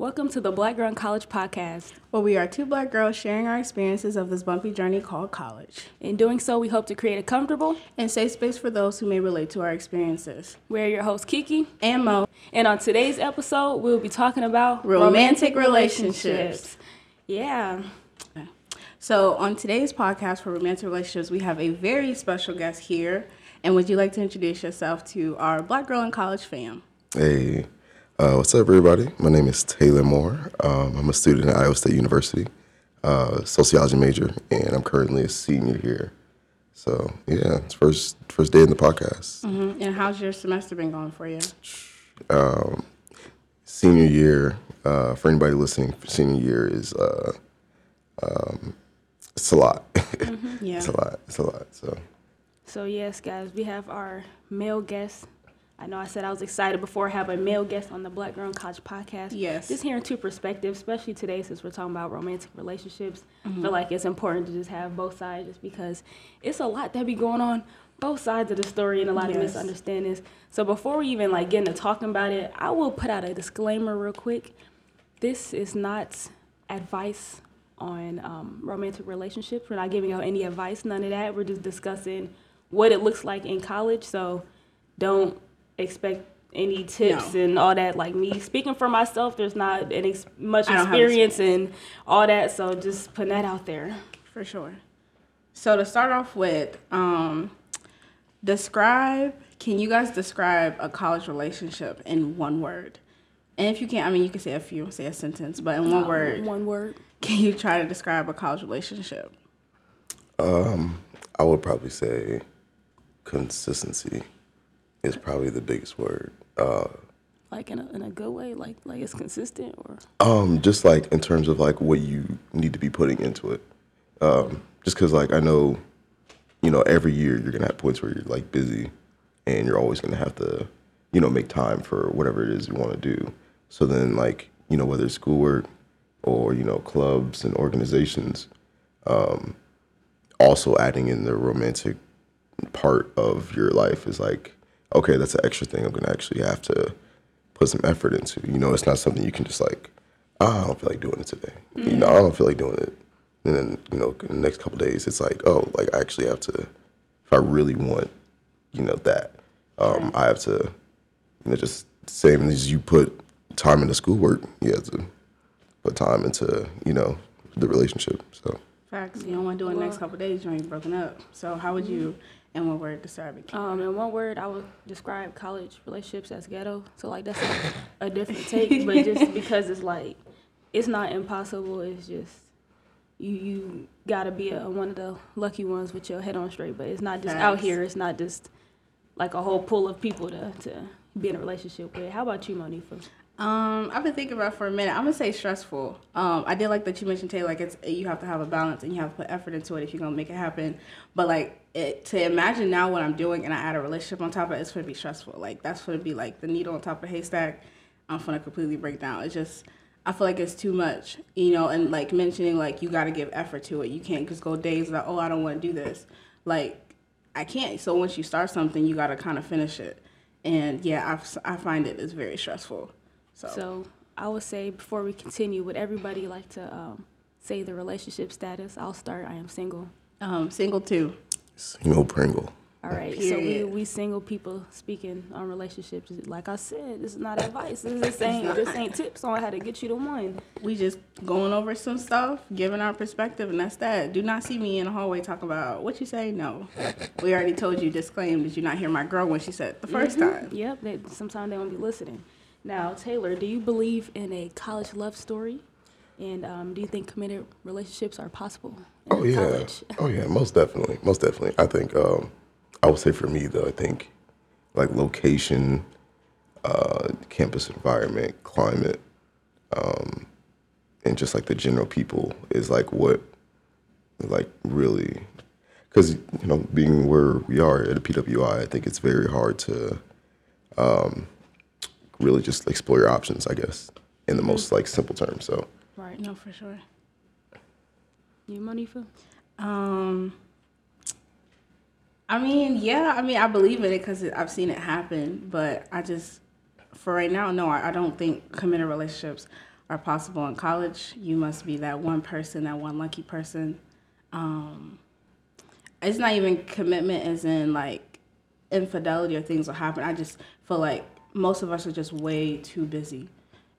Welcome to the Black Girl in College podcast. Where we are two black girls sharing our experiences of this bumpy journey called college. In doing so, we hope to create a comfortable and safe space for those who may relate to our experiences. We're your hosts, Kiki and Mo. And on today's episode, we'll be talking about romantic, romantic relationships. relationships. Yeah. So, on today's podcast for romantic relationships, we have a very special guest here. And would you like to introduce yourself to our Black Girl in College fam? Hey, uh, what's up, everybody? My name is Taylor Moore. Um, I'm a student at Iowa State University, uh, sociology major, and I'm currently a senior here. So yeah, it's first first day in the podcast. Mm-hmm. And how's your semester been going for you? Um, senior year, uh, for anybody listening, senior year is uh, um, it's a lot. Mm-hmm. Yeah, it's a lot. It's a lot. So. So yes, guys, we have our male guest I know I said I was excited before I have a male guest on the Black Girl in College podcast. Yes. Just hearing two perspectives, especially today since we're talking about romantic relationships. Mm-hmm. I feel like it's important to just have both sides just because it's a lot that be going on both sides of the story and a lot yes. of misunderstandings. So before we even like get into talking about it, I will put out a disclaimer real quick. This is not advice on um, romantic relationships. We're not giving out any advice, none of that. We're just discussing what it looks like in college. So don't expect any tips no. and all that. Like me speaking for myself, there's not any much experience and all that. So just putting that out there. For sure. So to start off with, um, describe. Can you guys describe a college relationship in one word? And if you can't, I mean, you can say a few, say a sentence, but in one word. One word. Can you try to describe a college relationship? Um, I would probably say consistency is probably the biggest word. Uh, like in a, in a good way, like like it's consistent, or um, just like in terms of like what you need to be putting into it. Um, just because like I know, you know, every year you're gonna have points where you're like busy, and you're always gonna have to, you know, make time for whatever it is you want to do. So then like you know whether it's schoolwork or you know clubs and organizations, um, also adding in the romantic part of your life is like okay, that's an extra thing I'm gonna actually have to put some effort into. You know, it's not something you can just like, oh, I don't feel like doing it today. Mm-hmm. You know, I don't feel like doing it. And then, you know, in the next couple days, it's like, oh, like I actually have to, if I really want, you know, that, um, I have to, you know, just same as you put time into schoolwork, you have to put time into, you know, the relationship. So. Facts. You don't want to do it the next couple days, you ain't broken up. So how would you in one word, describe it. Um, in one word, I would describe college relationships as ghetto. So like that's a, a different take, but just because it's like it's not impossible. It's just you you gotta be a, one of the lucky ones with your head on straight. But it's not just nice. out here. It's not just like a whole pool of people to to be in a relationship with. How about you, Monifa? Um, I've been thinking about for a minute. I'm gonna say stressful. Um, I did like that you mentioned Taylor. Like it's you have to have a balance and you have to put effort into it if you're gonna make it happen. But like it, to imagine now what I'm doing and I add a relationship on top of it, it's gonna be stressful. Like that's gonna be like the needle on top of haystack. I'm gonna completely break down. It's just I feel like it's too much, you know. And like mentioning like you got to give effort to it. You can't just go days like oh I don't want to do this. Like I can't. So once you start something, you got to kind of finish it. And yeah, I, I find it is very stressful. So. so I would say before we continue, would everybody like to um, say the relationship status? I'll start. I am single. Um, single too. Single Pringle. All right, Period. so we, we single people speaking on relationships. Like I said, this is not advice. This, this ain't this ain't tips on how to get you to one. We just going over some stuff, giving our perspective, and that's that. Do not see me in the hallway talking about what you say. No, we already told you. Disclaim. Did you not hear my girl when she said the 1st mm-hmm. time? Yep. They, sometimes they won't be listening. Now, Taylor, do you believe in a college love story? And um, do you think committed relationships are possible? oh yeah, college? oh yeah, most definitely, most definitely. I think um, I would say for me though, I think like location, uh, campus environment, climate, um, and just like the general people is like what, like really, because you know being where we are at a PWI, I think it's very hard to. Um, really just explore your options, I guess, in the most like simple terms. So. Right. No, for sure. You Monifa? Um. I mean, yeah. I mean, I believe in it because I've seen it happen. But I just, for right now, no. I, I don't think committed relationships are possible in college. You must be that one person, that one lucky person. Um, it's not even commitment as in like infidelity or things will happen. I just feel like most of us are just way too busy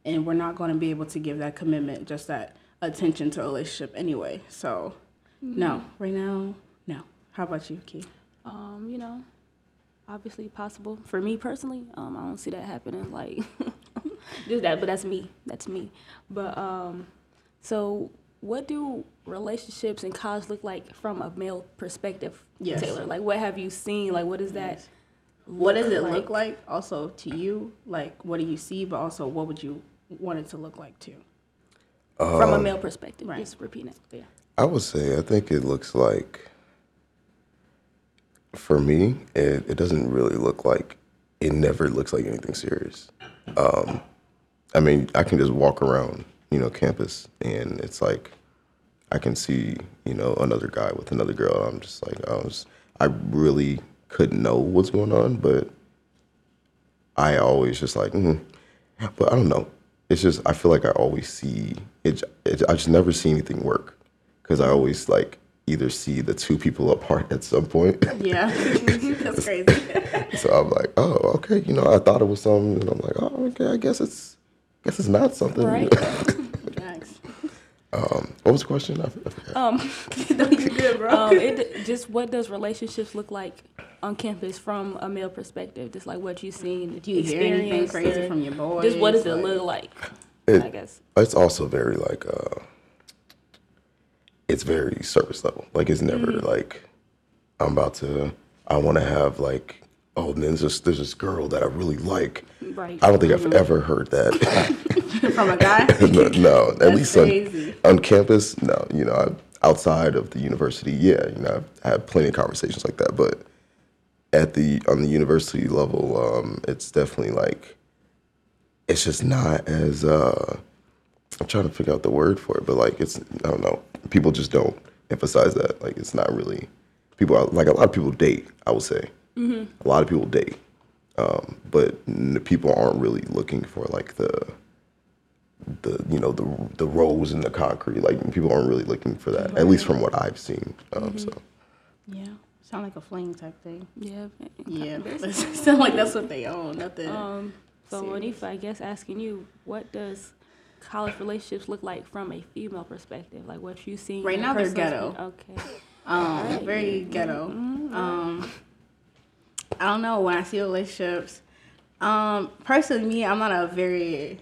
and we're not going to be able to give that commitment, just that attention to a relationship anyway. So, no, right now, no. How about you, Key? Um, you know, obviously possible. For me personally, um, I don't see that happening. Like, just that, but that's me. That's me. But um, so what do relationships in college look like from a male perspective, Yes. Taylor? Like, what have you seen? Like, what is that? Yes. What does it like? look like also to you? Like, what do you see? But also, what would you want it to look like too? from a male perspective? right. Just repeat it. Yeah. I would say I think it looks like for me, it, it doesn't really look like it never looks like anything serious. Um, I mean, I can just walk around, you know, campus and it's like I can see, you know, another guy with another girl. I'm just like, I was, I really couldn't know what's going on, but I always just like, mm. but I don't know. It's just I feel like I always see it. it I just never see anything work because I always like either see the two people apart at some point. Yeah, that's crazy. so I'm like, oh, okay, you know, I thought it was something, and I'm like, oh, okay, I guess it's, I guess it's not something. Right. Thanks. um, what was the question? I, I. Um, no, you're good, bro. um, it just what does relationships look like on campus from a male perspective? Just like what you've seen, that do you hear anything crazy or from your boys? Just what does it look like? It- I guess. it's also very like uh it's very surface level like it's never Mm-hmm. like i'm about to i want to have like oh there's this there's this girl that i really like Right. i don't think Mm-hmm. i've ever heard that from a guy? no, no at That's least on, crazy. on campus no you know I, outside of the university yeah you know i've had plenty of conversations like that but at the on the university level um it's definitely like it's just not as uh I'm trying to figure out the word for it, but like it's I don't know. People just don't emphasize that. Like it's not really people like a lot of people date. I would say a lot of people date, um, but n- people aren't really looking for like the the you know the the rose in the concrete. Like people aren't really looking for that. At least from what I've seen. Um, So Yeah, sound like a fling type thing. Yeah. Yeah, sound like that's what they own. Nothing. Um. So Serious. Monifa, I guess asking you, what does college relationships look like from a female perspective? Like what you seen? Right now they're ghetto. experience? Okay. Um, Alright. very ghetto. Um, I don't know when I see relationships. Um, personally, me, I'm not a very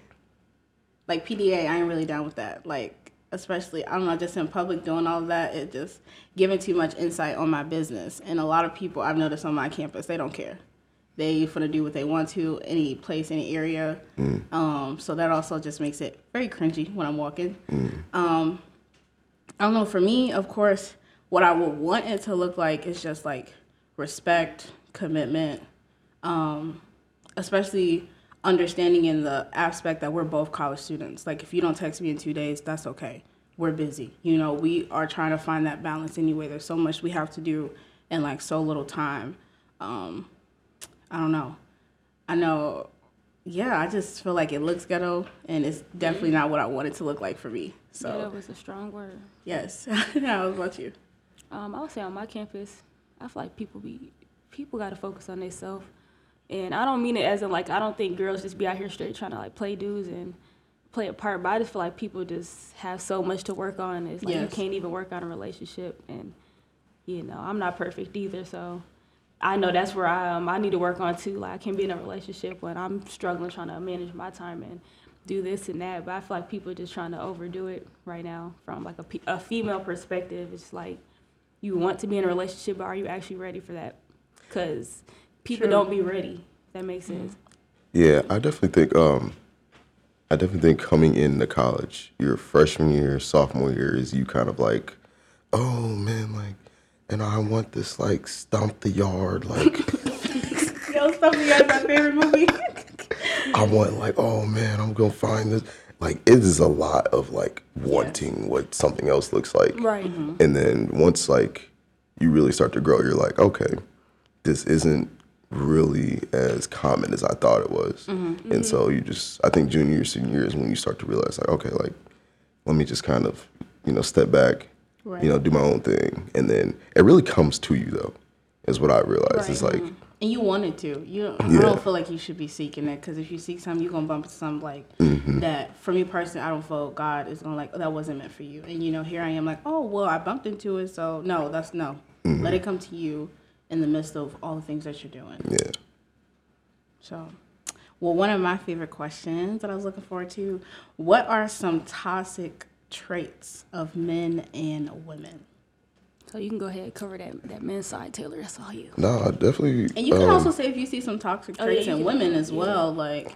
like PDA. I ain't really down with that. Like, especially I'm not just in public doing all of that. It just giving too much insight on my business. And a lot of people I've noticed on my campus, they don't care. They finna do what they want to, any place, any area. Um, so that also just makes it very cringy when I'm walking. Um, I don't know. For me, of course, what I would want it to look like is just like respect, commitment, um, especially understanding in the aspect that we're both college students. Like, if you don't text me in two days, that's okay. We're busy. You know, we are trying to find that balance anyway. There's so much we have to do in like so little time. Um, I don't know. I know. Yeah, I just feel like it looks ghetto, and it's definitely not what I want it to look like for me. So. That was a strong word. Yes. How about you? Um, I would say on my campus, I feel like people be people got to focus on themselves, and I don't mean it as in like I don't think girls just be out here straight trying to like play dudes and play a part, but I just feel like people just have so much to work on. It's like you can't even work on a relationship, and you know I'm not perfect either, so I know that's where I um I need to work on too. Like I can't be in a relationship when I'm struggling trying to manage my time and do this and that. But I feel like people just trying to overdo it right now from like a, a female perspective. It's like you want to be in a relationship, but are you actually ready for that? Because people True. don't be ready. If that makes sense. Yeah, I definitely think um I definitely think coming into college, your freshman year, sophomore year is you kind of like, oh man, like and I want this like stomp the yard, like Yo, stuff you guys my favorite movie. I want like, oh man, I'm gonna find this like it is a lot of like wanting what something else looks like. Right. And then once like you really start to grow, you're like, okay, this isn't really as common as I thought it was. And so you just, I think junior, senior year is when you start to realize, like, okay, like, let me just kind of, you know, step back, Right. you know, do my own thing. And then it really comes to you, though, is what I realized. It's like, And you wanted to. You, I Yeah. don't feel like you should be seeking it because if you seek something, you're gonna bump into something like Mm-hmm. that. For me personally, I don't feel God is gonna like that wasn't meant for you. And you know, here I am, like, oh well, I bumped into it, so no, that's no. Mm-hmm. Let it come to you in the midst of all the things that you're doing. yeah. So, well, one of my favorite questions that I was looking forward to: What are some toxic traits of men and women? So you can go ahead and cover that that men's side, Taylor. That's all you. No, I definitely. And you can um, also say if you see some toxic Oh, yeah, traits in women as yeah. well, like.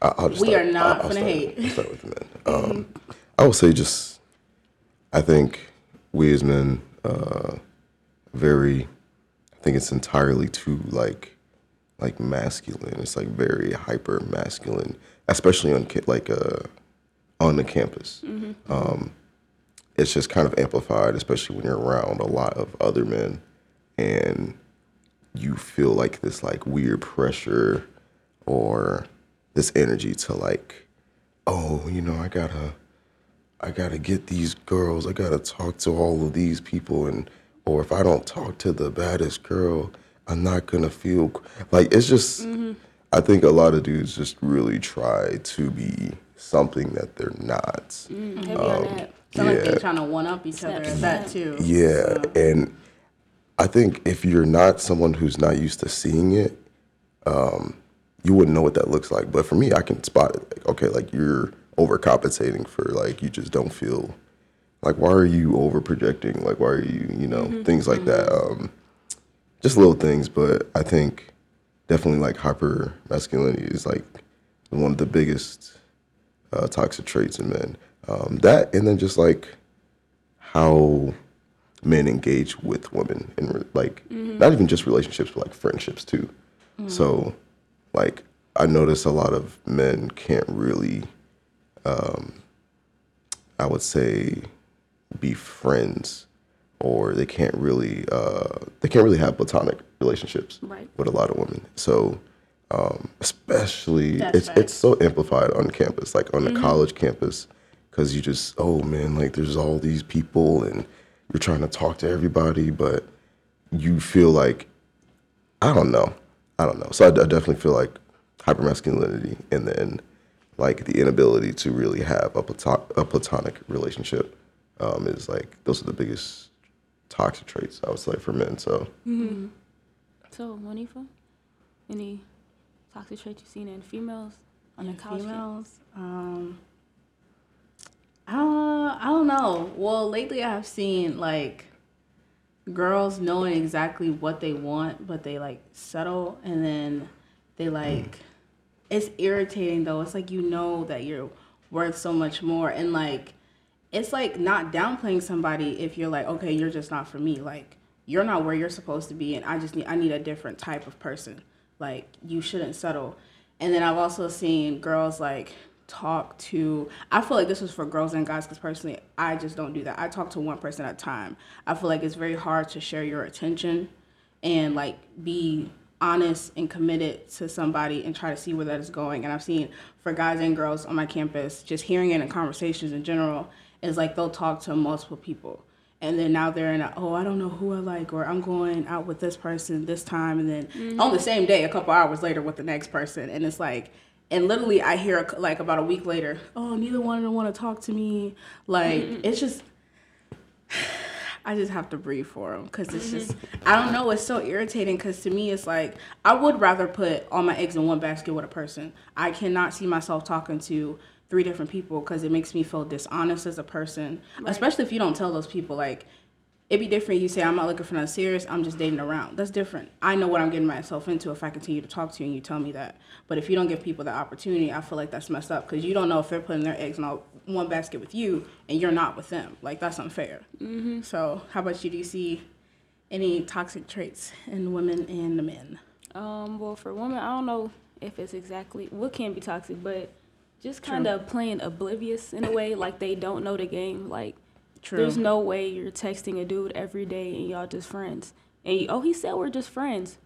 I- I'll just We start- are not I'll- I'll start- hate. I'll start with men. Um, I would say just, I think we as men, uh, very, I think it's entirely too like, like masculine. It's like very hyper masculine, especially on like uh, on the campus. Um, it's just kind of amplified, especially when you're around a lot of other men, and you feel like this like weird pressure or this energy to like oh you know i gotta i gotta get these girls i gotta talk to all of these people and or if i don't talk to the baddest girl i'm not gonna feel like it's just mm-hmm. i think a lot of dudes just really try to be something that they're not mm, Heavy on um, that. Sound like Yeah. they're trying to one up each other at that too. Yeah, So, and I think if you're not someone who's not used to seeing it, um, you wouldn't know what that looks like. But for me, I can spot it. Like, okay, like you're overcompensating for like you just don't feel like why are you over projecting? Like why are you you know things like that. Um, just little things, but I think definitely like hyper masculinity is like one of the biggest uh, toxic traits in men. Um, that and then just like how men engage with women in re- like not even just relationships but like friendships too so like i notice a lot of men can't really um i would say be friends or they can't really uh they can't really have platonic relationships Right. with a lot of women. So um especially That's it's facts. it's so amplified on campus like on the college campus because you just oh man like there's all these people and you're trying to talk to everybody but you feel like i don't know. I don't know. So i, I definitely feel like hypermasculinity and then like the inability to really have a, plato- a platonic relationship um, is like those are the biggest toxic traits i would say for men so So, Monifa, any toxic traits you've seen in females on the and college females. Um, uh, I don't know. Well, lately I have seen like girls knowing exactly what they want, but they like settle and then they like. It's irritating though. It's like you know that you're worth so much more, and like it's like not downplaying somebody if you're like, okay, you're just not for me. Like you're not where you're supposed to be, and I just need I need a different type of person. Like you shouldn't settle. And then I've also seen girls like talk to. I feel like this was for girls and guys because personally, I just don't do that. I talk to one person at a time. I feel like it's very hard to share your attention and like be honest and committed to somebody and try to see where that is going. And I've seen for guys and girls on my campus, just hearing it in conversations in general, is like they'll talk to multiple people. And then now they're in a, oh, I don't know who I like, or I'm going out with this person this time. And then mm-hmm. on the same day, a couple hours later with the next person. And it's like, and literally I hear like about a week later, oh, neither one of them want to talk to me. Like, it's just, I just have to breathe for them because it's just mm-hmm. I don't know. It's so irritating because to me it's like I would rather put all my eggs in one basket with a person. I cannot see myself talking to three different people because it makes me feel dishonest as a person, especially if you don't tell those people like. It'd be different. You say I'm not looking for nothing serious. I'm just dating around. That's different. I know what I'm getting myself into if I continue to talk to you and you tell me that. But if you don't give people the opportunity, I feel like that's messed up because you don't know if they're putting their eggs in all, one basket with you and you're not with them. Like that's unfair. So, how about you? Do you see any toxic traits in women and men? Um, well, for women, I don't know if it's exactly what can be toxic, but just kind of playing oblivious in a way, like they don't know the game. Like, True. there's no way you're texting a dude every day and y'all just friends. And you, oh, he said we're just friends,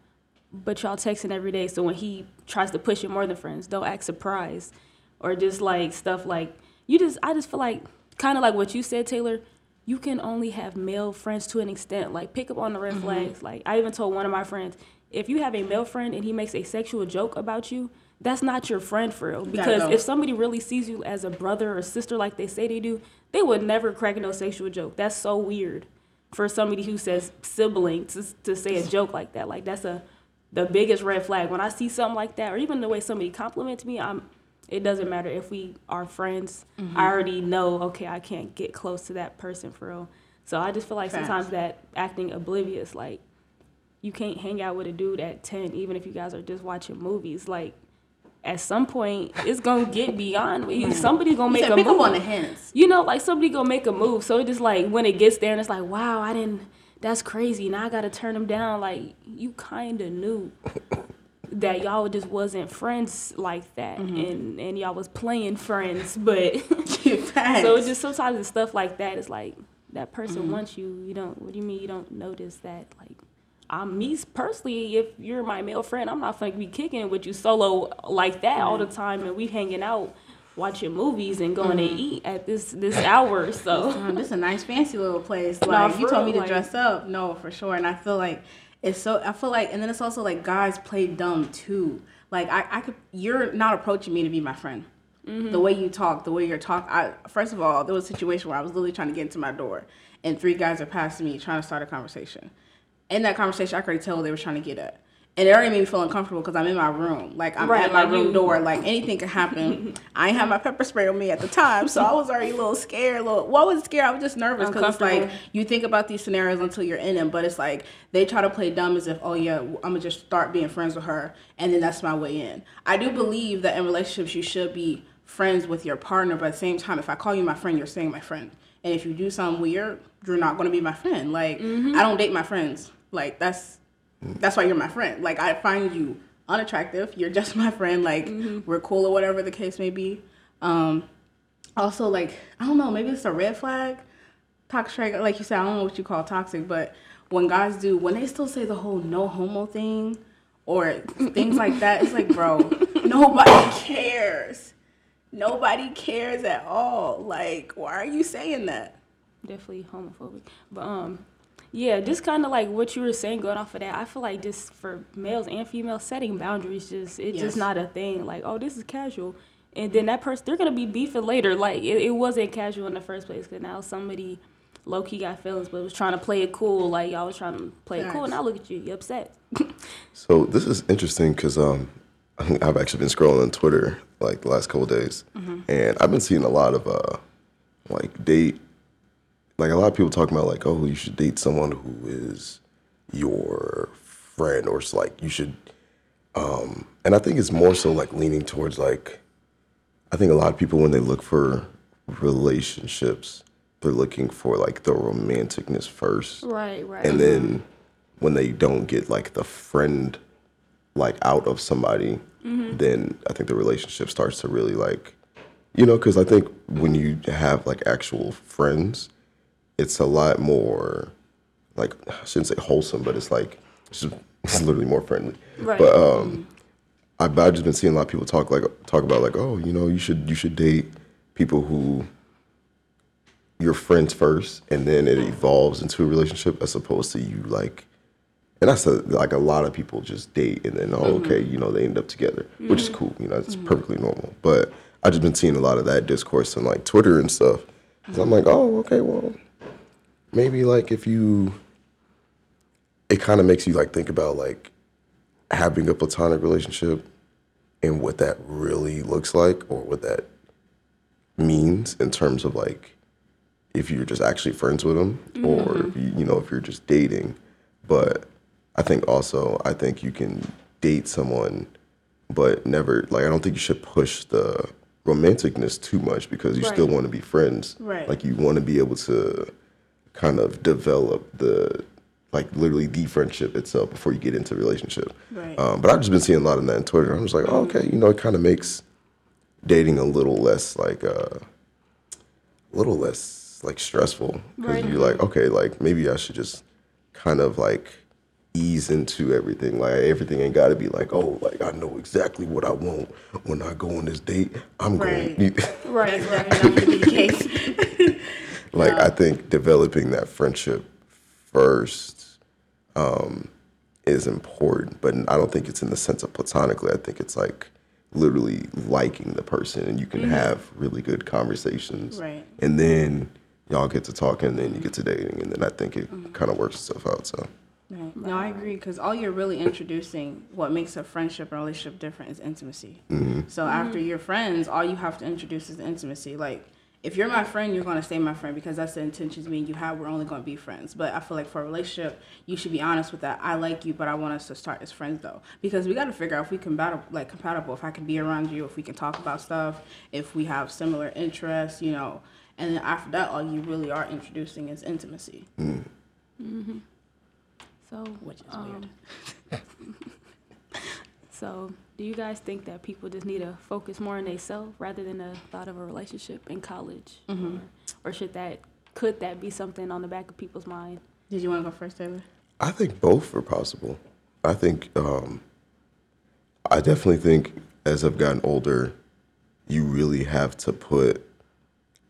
but y'all texting every day. So when he tries to push it more than friends, don't act surprised, or just like stuff like you just. I just feel like kind of like what you said, Taylor. You can only have male friends to an extent. Like pick up on the red Mm-hmm. flags. Like I even told one of my friends, if you have a male friend and he makes a sexual joke about you, that's not your friend for real. Because if somebody really sees you as a brother or sister like they say they do, they would never crack no sexual joke. That's so weird for somebody who says sibling to, to say a joke like that. Like that's a the biggest red flag. When I see something like that, or even the way somebody compliments me, I'm. It doesn't matter if we are friends. Mm-hmm. I already know. Okay, I can't get close to that person for real. So I just feel like Facts. sometimes that acting oblivious, like you can't hang out with a dude at ten, even if you guys are just watching movies. Like at some point, it's gonna get beyond. Me. Somebody's gonna make said a move on the hints. you know, like somebody gonna make a move. So it just like when it gets there and it's like, wow, I didn't. That's crazy. Now I gotta turn him down. Like you kind of knew that y'all just wasn't friends like that, mm-hmm. and and y'all was playing friends. But so it's just sometimes it's stuff like that. It's like that person mm-hmm. wants you. You don't. What do you mean you don't notice that? Like. I'm me personally. If you're my male friend, I'm not gonna be kicking with you solo like that all the time, and we hanging out, watching movies and going to eat at this this hour. So Um, this is a nice fancy little place. Like you told me to like- dress up. No, for sure. And I feel like it's so. I feel like, and then it's also like guys play dumb too. Like I, I could. You're not approaching me to be my friend. Mm-hmm. The way you talk, the way you're talk. I first of all, there was a situation where I was literally trying to get into my door, and three guys are passing me trying to start a conversation. In that conversation, I could already tell what they were trying to get at. And it already made me feel uncomfortable because I'm in my room. Like I'm Right, at my like room you- door. Like anything could happen. I ain't had my pepper spray on me at the time, so I was already a little scared. A little, well, wasn't scared. I was just nervous because it's like you think about these scenarios until you're in them, but it's like they try to play dumb as if, oh yeah, I'm gonna just start being friends with her, and then that's my way in. I do believe that in relationships you should be friends with your partner, but at the same time, if I call you my friend, you're saying my friend, and if you do something weird, you're not gonna be my friend. Like mm-hmm. I don't date my friends. Like that's that's why you're my friend. Like I find you unattractive. You're just my friend. Like we're cool or whatever the case may be. Um, also, like I don't know, maybe it's a red flag. Toxic, like you said, I don't know what you call toxic, but when guys do, when they still say the whole no homo thing or things like that, it's like, bro, nobody cares. Nobody cares at all. Like, why are you saying that? definitely homophobic. But um, yeah, just kind of like what you were saying, going off of that. I feel like just for males and females, setting boundaries just it's Yes. just not a thing. Like, oh, this is casual, and then that person they're gonna be beefing later. Like it, it wasn't casual in the first place, because now somebody low key got feelings, but was trying to play it cool. Like y'all was trying to play it cool. Facts. Now look at you, you upset. So this is interesting because um, I've actually been scrolling on Twitter like the last couple days, and I've been seeing a lot of uh, like date, like a lot of people talking about like, oh, you should date someone who is your friend, or it's like you should, um, and I think it's more so like leaning towards like, I think a lot of people when they look for relationships, they're looking for like the romanticness first Right, right. and then when they don't get like the friend like out of somebody then i think the relationship starts to really like you know because i think when you have like actual friends it's a lot more like i shouldn't say wholesome but it's like it's, just, it's literally more friendly. Right. but um I've, I've just been seeing a lot of people talk like talk about like oh you know you should you should date people who your friends first and then it evolves into a relationship as opposed to you like and that's a, like a lot of people just date and then oh mm-hmm. okay you know they end up together which is mm-hmm. cool you know it's mm-hmm. perfectly normal. But I've just been seeing a lot of that discourse on like twitter and stuff. 'Cause i'm like oh okay well maybe like if you it kind of makes you like think about like having a platonic relationship and what that really looks like or what that means in terms of like if you're just actually friends with them or mm-hmm. if you, you know if you're just dating. But i think also i think you can date someone but never like i don't think you should push the romanticness too much because you still want to be friends. Right. like you want to be able to kind of develop the like literally the friendship itself before you get into a relationship Right. um, but i've just been seeing a lot of that on twitter i'm just like oh, okay you know it kind of makes dating a little less like uh a little less like stressful because Right. you're like okay like maybe i should just kind of like ease into everything. Like everything ain't got to be like, oh, like I know exactly what I want when I go on this date. I'm Right. going. Right, right. not gonna be the case. like I think developing that friendship first um, is important, but I don't think it's in the sense of platonically. I think it's like literally liking the person, and you can mm-hmm. have really good conversations, Right. And then y'all get to talking, and then you get to dating, and then I think it mm-hmm. kind of works itself out. So Right. No, I agree because all you're really introducing, what makes a friendship or relationship different is intimacy. Mm-hmm. So after you're friends, all you have to introduce is intimacy. Like, if you're my friend, you're going to stay my friend because that's the intentions me and you have. We're only going to be friends. But I feel like for a relationship, you should be honest with that. I like you, but I want us to start as friends though, because we got to figure out if we compatible, like compatible. If I can be around you, if we can talk about stuff, if we have similar interests, you know. And then after that, all you really are introducing is intimacy, So, which is um, weird. so do you guys think that people just need to focus more on themselves rather than the thought of a relationship in college, Mm-hmm. or, or should that could that be something on the back of people's mind? Did you want to go first, Taylor? I think both are possible. I think um, I definitely think as I've gotten older, you really have to put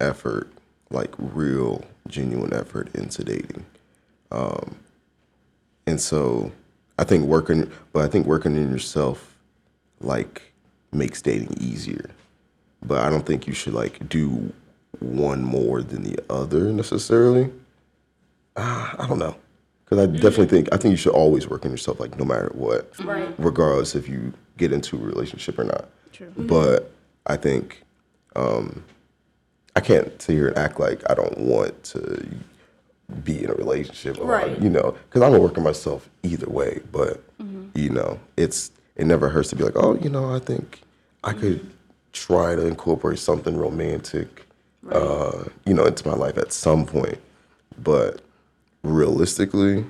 effort, like real, genuine effort into dating. Um, and so I think working, but I think working in yourself, like, makes dating easier. But I don't think you should like do one more than the other necessarily. Ah, I don't know. Because I definitely think I think you should always work on yourself, like no matter what, Right. regardless if you get into a relationship or not. True. But I think um, I can't sit here and act like I don't want to be in a relationship, or, Right. You know, because I'm gonna work on myself either way. But you know, it's it never hurts to be like, oh, you know, I think I could try to incorporate something romantic, uh, you know, into my life at some point. But realistically,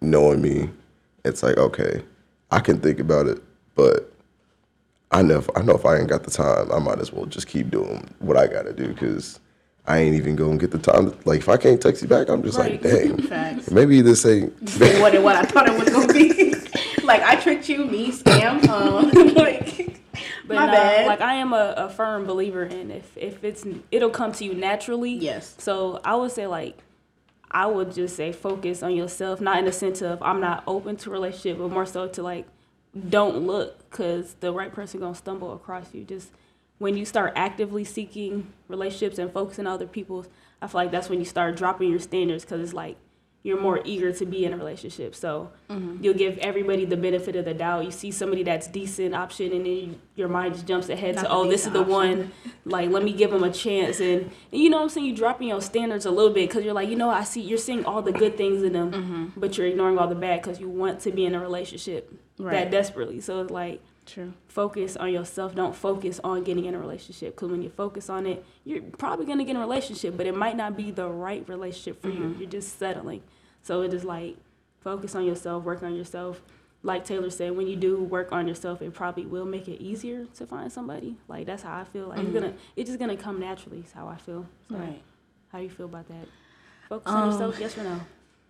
knowing me, it's like okay, I can think about it, but I know if, I know if I ain't got the time, I might as well just keep doing what I got to do because I ain't even gonna get the time. To, like if I can't text you back, I'm just like, dang, Facts. maybe this ain't. what what I thought it was gonna be. like I tricked you, me, scam. Um, like But my nah, bad. like I am a, a firm believer in if if it's it'll come to you naturally. Yes. So I would say like I would just say focus on yourself, not in the sense of I'm not open to relationship, but more so to like don't look because the right person gonna stumble across you. Just when you start actively seeking relationships and focusing on other people's, I feel like that's when you start dropping your standards because it's like you're more eager to be in a relationship. So mm-hmm. you'll give everybody the benefit of the doubt. You see somebody that's decent option, and then you, your mind just jumps ahead Not to, oh, this is the option. one. Like, let me give them a chance. And, and you know what I'm saying? You dropping your standards a little bit because you're like, you know, I see you're seeing all the good things in them, mm-hmm. but you're ignoring all the bad because you want to be in a relationship Right. that desperately. So it's like True. focus on yourself. Don't focus on getting in a relationship because when you focus on it, you're probably gonna get in a relationship, but it might not be the right relationship for you. Mm-hmm. You're just settling. So it is like focus on yourself, work on yourself. Like Taylor said, when you do work on yourself, it probably will make it easier to find somebody. Like that's how I feel. Like it's mm-hmm. gonna, it's just gonna come naturally. Is how I feel. So Right. how do you feel about that? Focus on um, yourself. Yes or no?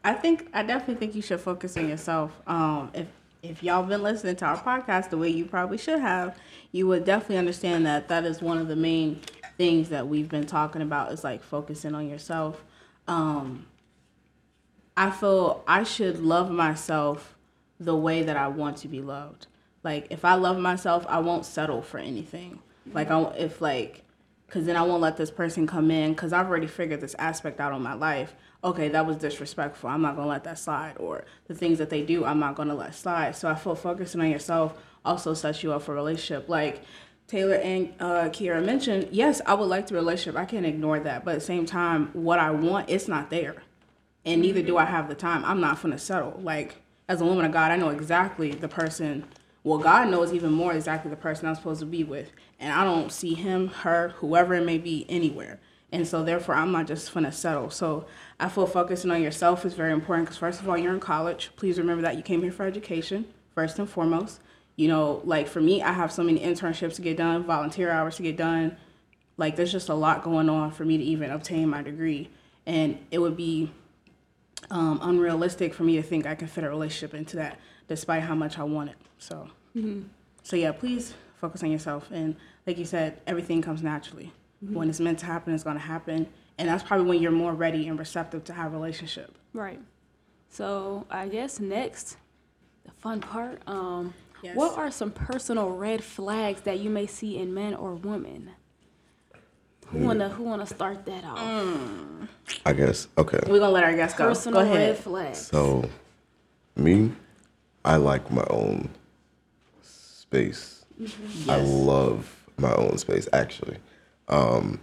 I think I definitely think you should focus on yourself. Um, if if y'all been listening to our podcast the way you probably should have, you would definitely understand that that is one of the main things that we've been talking about is like focusing on yourself. Um, I feel I should love myself the way that I want to be loved. Like if I love myself, I won't settle for anything. Like I if like cuz then I won't let this person come in cuz I've already figured this aspect out on my life. Okay, that was disrespectful. I'm not going to let that slide or the things that they do, I'm not going to let slide. So I feel focusing on yourself also sets you up for a relationship. Like Taylor and uh, Kiera mentioned, yes, I would like the relationship. I can't ignore that. But at the same time, what I want, it's not there and neither do I have the time. I'm not gonna settle. Like as a woman of God, I know exactly the person. Well, God knows even more exactly the person I'm supposed to be with, and I don't see him, her, whoever it may be, anywhere. And so therefore, I'm not just gonna settle. So I feel focusing on yourself is very important because first of all, you're in college. Please remember that you came here for education first and foremost. You know, like for me, I have so many internships to get done, volunteer hours to get done. Like there's just a lot going on for me to even obtain my degree, and it would be um, unrealistic for me to think I can fit a relationship into that, despite how much I want it. So, mm-hmm. so yeah, please focus on yourself. And like you said, everything comes naturally. Mm-hmm. When it's meant to happen, it's gonna happen, and that's probably when you're more ready and receptive to have a relationship. Right. So I guess next, the fun part. Um, Yes. What are some personal red flags that you may see in men or women? Who hmm. wanna Who wanna start that off? Mm. I guess. Okay. We're gonna let our guests go. Personal go red ahead. flags. So, me, I like my own space. I Yes. love my own space, actually. Um,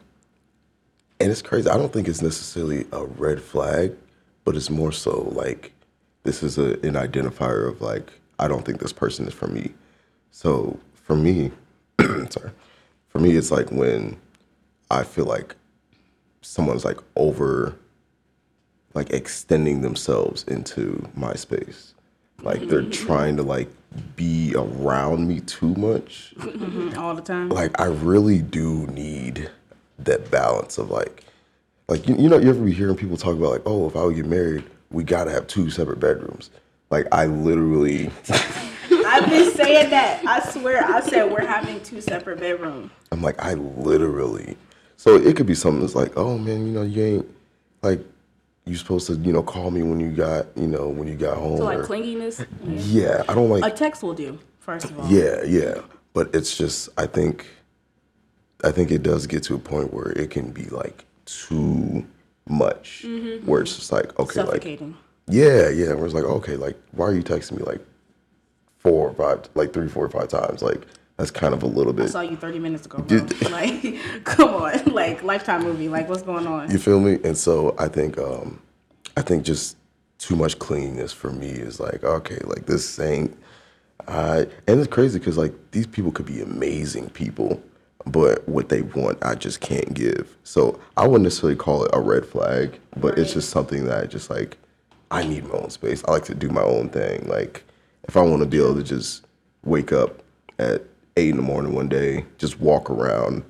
and it's crazy. I don't think it's necessarily a red flag, but it's more so like this is a, an identifier of like, I don't think this person is for me. So for me, sorry, for me, it's like when I feel like someone's like over like extending themselves into my space. Like they're trying to like be around me too much. Mm-hmm. all the time. Like I really do need that balance of like like you, you know you ever be hearing people talk about like oh if I would get married we gotta have two separate bedrooms. Like I literally I've been saying that. I swear, I said we're having two separate bedrooms. I'm like I literally so it could be something that's like oh man you know you ain't like you supposed to you know call me when you got you know when you got home So like or- clinginess. yeah I don't like A text will do. First of all. Yeah, yeah. But it's just I think I think it does get to a point where it can be like too much. Mm-hmm. Where it's just like, okay, like yeah, yeah. Where it's like, okay, like why are you texting me like four or five like three, four or five times? Like that's kind of a little bit. I saw you 30 minutes ago, like, come on. Like, Lifetime movie. Like, what's going on? You feel me? And so I think um I think just too much cleanness for me is like, okay, like this ain't I and it's crazy because like these people could be amazing people, but what they want I just can't give. So I wouldn't necessarily call it a red flag, but it's just something that I just like I need my own space. I like to do my own thing. Like if I want to be able to just wake up at eight in the morning one day, just walk around,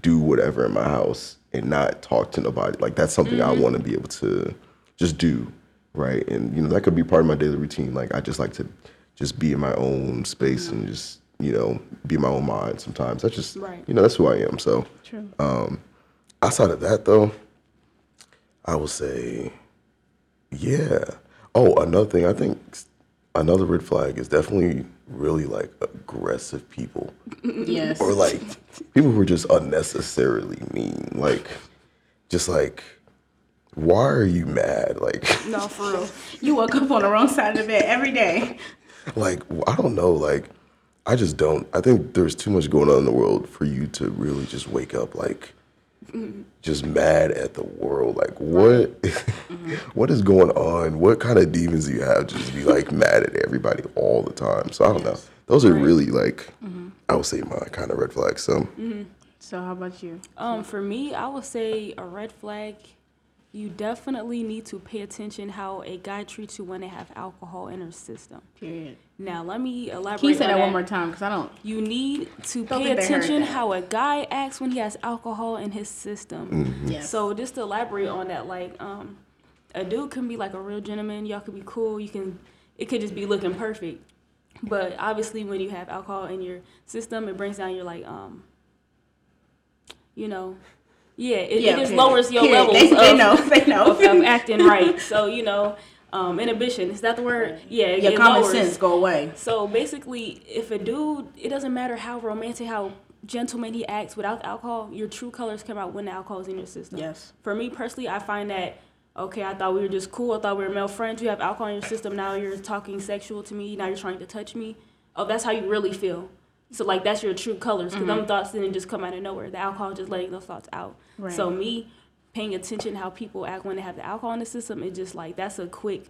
do whatever in my house and not talk to nobody. Like that's something I mm-hmm. want to be able to just do, right? And you know that could be part of my daily routine. Like I just like to just be in my own space and just you know be in my own mind. Sometimes that's just Right. you know that's who I am. So True. Um, outside of that though, I will say, yeah. Oh, another thing I think another red flag is definitely really like aggressive people yes. or like people who are just unnecessarily mean like just like why are you mad like No, for real. you woke up on the wrong side of the bed every day. like i don't know like i just don't i think there's too much going on in the world for you to really just wake up like just mad at the world. Like what? What is going on? What kind of demons do you have just to be like mad at everybody all the time? So i don't know. Those are really like i would say my kind of red flags so. So, how about you? Um, for me, I would say a red flag. You definitely need to pay attention how a guy treats you when they have alcohol in their system. Period. Now, let me elaborate. Can you say on that one more time? Because I don't. You need to pay think they heard attention how a guy acts when he has alcohol in his system. Yes. So just to elaborate on that, like um, a dude can be like a real gentleman. Y'all could be cool. You can. It could just be looking perfect. But obviously, when you have alcohol in your system, it brings down your like um. You know, yeah, it, Yeah, it just period. lowers your Period. levels They- of, they know. They know. of, of acting right. So you know, um, inhibition is that the word? Yeah, Your common lowers. sense go away. So basically, if a dude, it doesn't matter how romantic, how gentleman he acts without alcohol, your true colors come out when the alcohol is in your system. Yes. For me personally, I find that okay. I thought we were just cool. I thought we were male friends. You have alcohol in your system. Now you're talking sexual to me. Now you're trying to touch me. Oh, that's how you really feel. So like that's your true colors because them mm-hmm. thoughts didn't just come out of nowhere. The alcohol just letting those thoughts out. Right. So me paying attention how people act when they have the alcohol in the system, it just like that's a quick.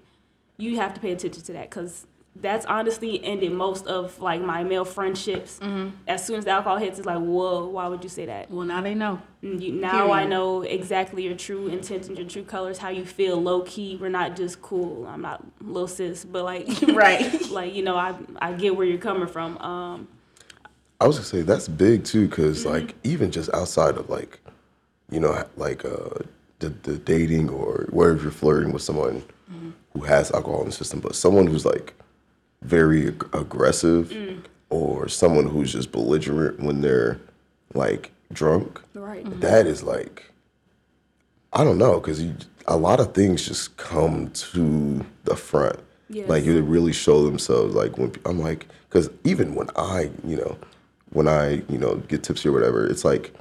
You have to pay attention to that because that's honestly ended most of like my male friendships. Mm-hmm. As soon as the alcohol hits, it's like, whoa, why would you say that? Well, now they know. Mm, you, now I know exactly your true intentions, your true colors, how you feel low key. We're not just cool. I'm not little sis, but like, Right. like you know, I I get where you're coming from. Um, I was gonna say that's big too, because mm-hmm. like even just outside of like, you know, like uh, the, the dating or where if you're flirting with someone mm-hmm. who has alcohol in the system, but someone who's like very ag- aggressive mm. or someone who's just belligerent when they're like drunk, Right. that mm-hmm. is like I don't know because a lot of things just come to the front. Yes. Like you really show themselves. Like when I'm like, because even when I, you know, when I, you know, get tipsy or whatever, it's like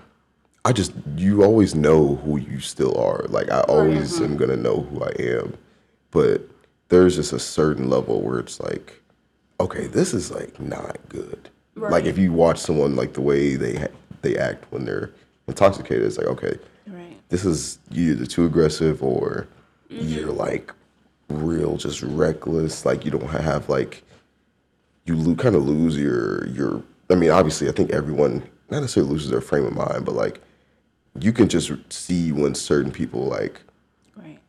I just you always know who you still are. Like I oh, always am gonna know who I am, but there's just a certain level where it's like, okay, this is like not good. Like if you watch someone like the way they ha- they act when they're intoxicated, it's like okay, Right. this is either too aggressive or mm-hmm. you're like real just reckless like you don't have like you lo- kind of lose your your i mean obviously i think everyone not necessarily loses their frame of mind but like you can just see when certain people like Right.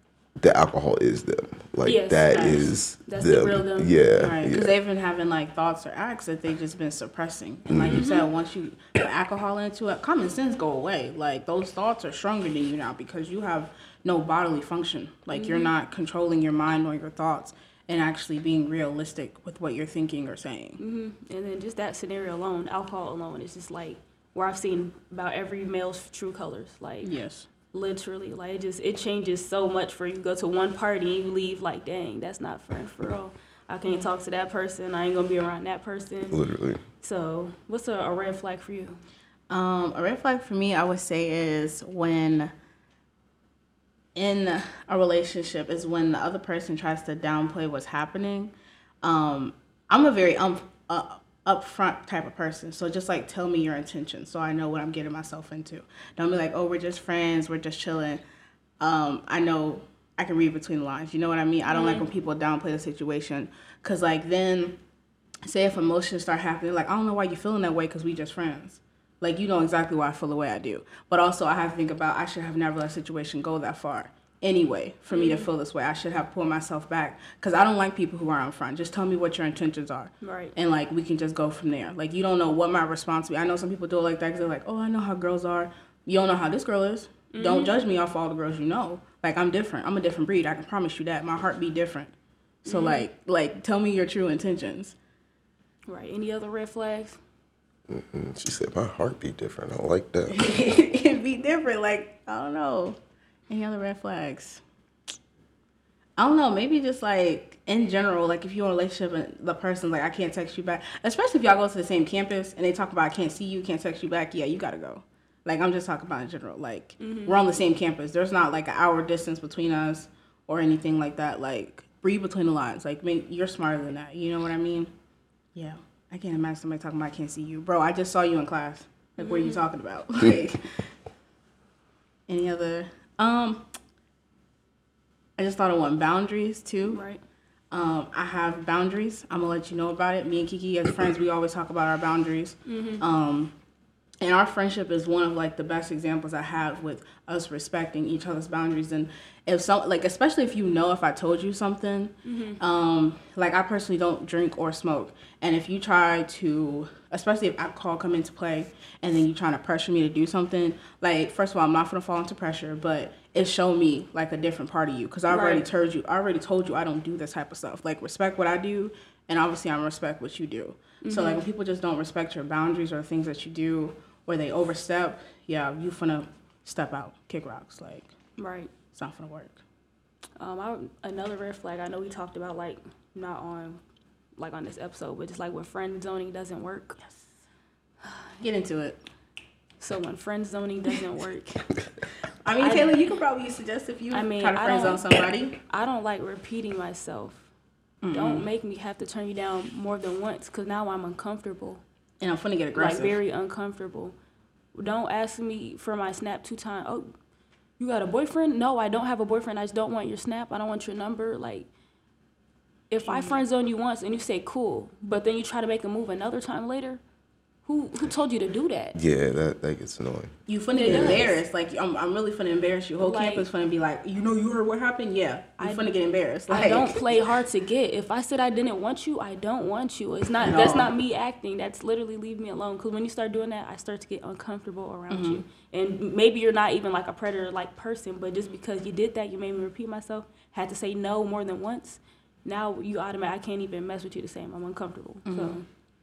the alcohol is them like Yes, that that's- is that's the them. real them. yeah Right, yeah. because they've been having like thoughts or acts that they've just been suppressing, and like you mm-hmm. said, once you put alcohol into it, common sense go away. Like those thoughts are stronger than you now because you have no bodily function. Like you're mm-hmm. not controlling your mind or your thoughts, and actually being realistic with what you're thinking or saying. Mhm. And then just that scenario alone, alcohol alone, is just like where I've seen about every male's true colors. Like Yes. literally, like it just it changes so much for you. Go to one party and you leave like, dang, that's not friend for real. I can't talk to that person. I ain't gonna be around that person. literally So, what's a, a red flag for you? Um, a red flag for me, I would say, is when in a relationship is when the other person tries to downplay what's happening. Um, I'm a very um, uh, upfront type of person, so just like tell me your intentions, so I know what I'm getting myself into. Don't be like, oh, we're just friends, we're just chilling. Um, I know I can read between the lines. You know what I mean? I don't like when people downplay the situation, cause like then say if emotions start happening, like I don't know why you're feeling that way because we just friends. Like you know exactly why I feel the way I do. But also I have to think about I should have never let a situation go that far. Anyway, for me to mm-hmm. feel this way, I should have pulled myself back because I don't like people who are on front. Just tell me what your intentions are, Right. and like we can just go from there. Like you don't know what my response will be. I know some people do it like that because they're like, oh, I know how girls are. You don't know how this girl is. Don't mm-hmm. judge me off all the girls you know. Like I'm different. I'm a different breed. I can promise you that. My heart be different. So mm-hmm. like, like tell me your true intentions. Right. Any other red flags? And she said my heart beat different i don't like that It'd be different. Like, I don't know. Any other red flags? I don't know. Maybe just like in general, like if you're in a relationship and the person's like, I can't text you back, especially if y'all go to the same campus and they talk about, I can't see you, can't text you back. Yeah, you gotta go. Like, I'm just talking about in general. Like, mm-hmm. we're on the same campus. There's not like an hour distance between us or anything like that. Like, read between the lines. Like, make, you're smarter than that. You know what I mean? Yeah. I can't imagine somebody talking about I can't see you. Bro, I just saw you in class. Like what are you talking about? Like any other um I just thought of one boundaries too. Right. Um, I have boundaries. I'm gonna let you know about it. Me and Kiki, as friends, we always talk about our boundaries. Um, and our friendship is one of like the best examples I have with us respecting each other's boundaries. And if some like, especially if you know if I told you something, um, like I personally don't drink or smoke. And if you try to, especially if alcohol come into play, and then you're trying to pressure me to do something, like first of all, I'm not gonna fall into pressure, but it show me like a different part of you because I already Right. told you, I already told you I don't do this type of stuff. Like respect what I do, and obviously I'm respect what you do. So like when people just don't respect your boundaries or things that you do, or they overstep, yeah, you finna step out, kick rocks. Like Right. it's not gonna work. Um, I, another red flag. I know we talked about like not on, like on this episode, but just like when friend zoning doesn't work. Get into it. So when friend zoning doesn't work, I mean, I- Taylor, you could probably suggest if you I mean, try to I friend zone don't- somebody. I don't like repeating myself. Don't make me have to turn you down more than once, cause now I'm uncomfortable. And I'm finna get aggressive. Like very uncomfortable. Don't ask me for my snap two times. Oh, you got a boyfriend? No, I don't have a boyfriend. I just don't want your snap. I don't want your number. Like, if I friend zone you once and you say cool, but then you try to make a move another time later, who who told you to do that? Yeah, that that gets annoying. You finna It get does. embarrassed. Like I'm, I'm really finna embarrass you. Whole Like- campus finna be like, you know, you heard what happened. Yeah, you I- finna get embarrassed. Like I don't play hard to get. If I said I didn't want you, I don't want you. It's not. No. That's not me acting. That's literally leave me alone. Because when you start doing that, I start to get uncomfortable around Mm-hmm. you. And maybe you're not even like a predator like person, but just because you did that, you made me repeat myself. Had to say no more than once. Now you automatically, I can't even mess with you the same. I'm uncomfortable. Mm-hmm. So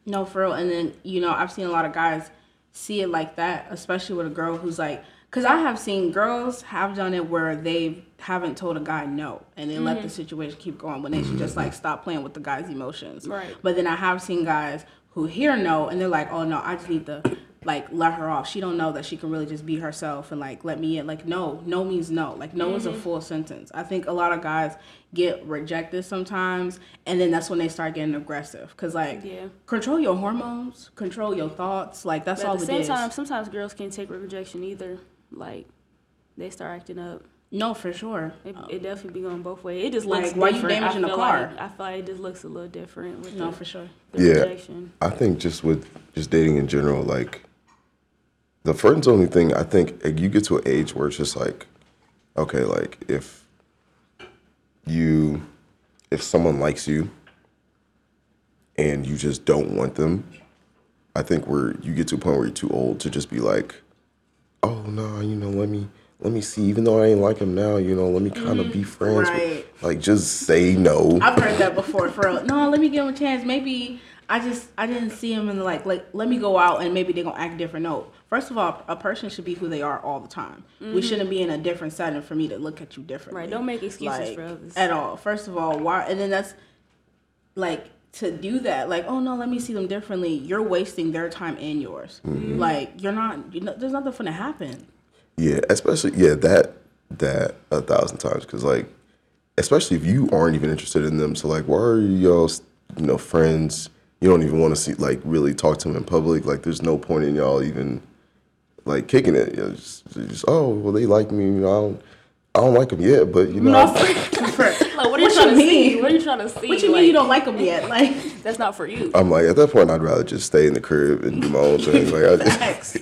No, for real. And then, you know, I've seen a lot of guys see it like that, especially with a girl who's like, because I have seen girls have done it where they haven't told a guy no and they let the mm-hmm. situation keep going when they should just like stop playing with the guy's emotions. Right. But then I have seen guys who hear no and they're like, oh no, I just need to like let her off. She don't know that she can really just be herself and like let me in. Like no, no means no. Like no is a mm-hmm. full sentence. I think a lot of guys get rejected sometimes and then that's when they start getting aggressive because like Yeah. control your hormones, control your thoughts. Like that's but all at the same is. time, sometimes girls can't take rejection either. Like they start acting up. no, for sure. It, it definitely be going both ways. It just Like, looks why you damaging the car? Like, I feel like it just looks a little different with No, the, for sure. the Yeah. rejection. I think just with just dating in general, like the friend zoning thing, I think eh, you get to an age where it's just like, okay, like if you if someone likes you and you just don't want them, I think where you get to a point where you're too old to just be like, oh no, you know, let me let me see, even though I ain't like him now, you know, let me kind of be mm-hmm. friends. Right. With, like just say no. I've heard that before. For real. no, let me give him a chance. Maybe I just I didn't see him and like like let me go out and maybe they're gonna act different. No, first of all, a person should be who they are all the time. We mm-hmm. shouldn't be in a different setting for me to look at you differently. Right, don't make excuses Like, for others. at all. First of all, why? And then that's like to do that. Like, oh no, let me see them differently. You're wasting their time and yours. Mm-hmm. Like you're not. You know, there's nothing gonna happen. Yeah, especially yeah that that a thousand times because like especially if you aren't even interested in them, so like why are y'all you know friends? You don't even want to see like really talk to them in public. Like there's no point in y'all even like kicking it. You know, just, just oh well they like me. You know, I don't I don't like them yet, but you know No, I- for, Like, what are you What trying you to see? mean? What are you trying to see? what do you mean Like, you don't like them yet? Like. That's not for you. I'm like at that point I'd rather just stay in the crib and do my own thing. Like I just, Facts.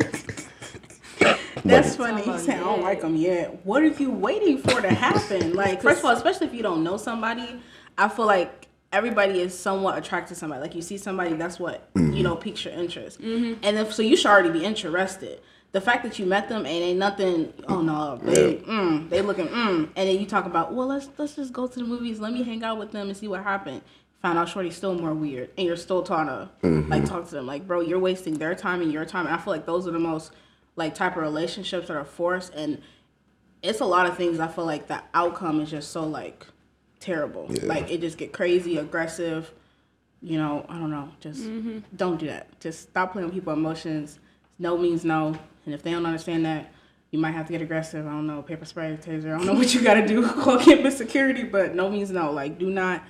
That's funny. Talking You say I don't like them yet. What are you waiting for to happen? Like, first of all, especially if you don't know somebody, I feel like everybody is somewhat attracted to somebody. Like, you see somebody, that's what you know piques your interest. And if so, you should already be interested. The fact that you met them and ain't nothing. Oh no, they mm, they looking mm, and then you talk about well let's let's just go to the movies. Let me hang out with them and see what happened. Found out Shorty's still more weird, and you're still trying to like talk to them. Like, bro, you're wasting their time and your time. And I feel like those are the most like type of relationships that are forced, and it's a lot of things. I feel like the outcome is just so like terrible. Yeah. Like it just get crazy, aggressive. You know, I don't know. Just don't do that. Just stop playing with people's emotions. No means no, and if they don't understand that, you might have to get aggressive. I don't know, paper spray, taser. I don't know what you got to do. Call campus security, but no means no. Like, do not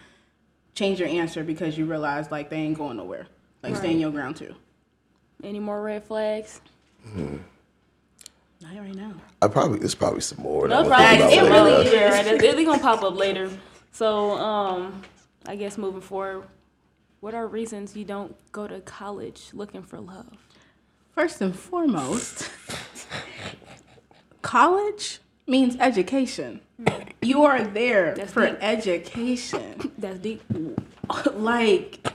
change your answer because you realize like they ain't going nowhere. Like, stay in your ground too. Any more red flags? Hmm. Not right now. I probably there's probably some more. No that problem. It about really is. Yeah, right. They're, they're gonna pop up later. So, um, I guess moving forward, what are reasons you don't go to college looking for love? First and foremost, college means education. You are there That's for deep. education. That's deep. like,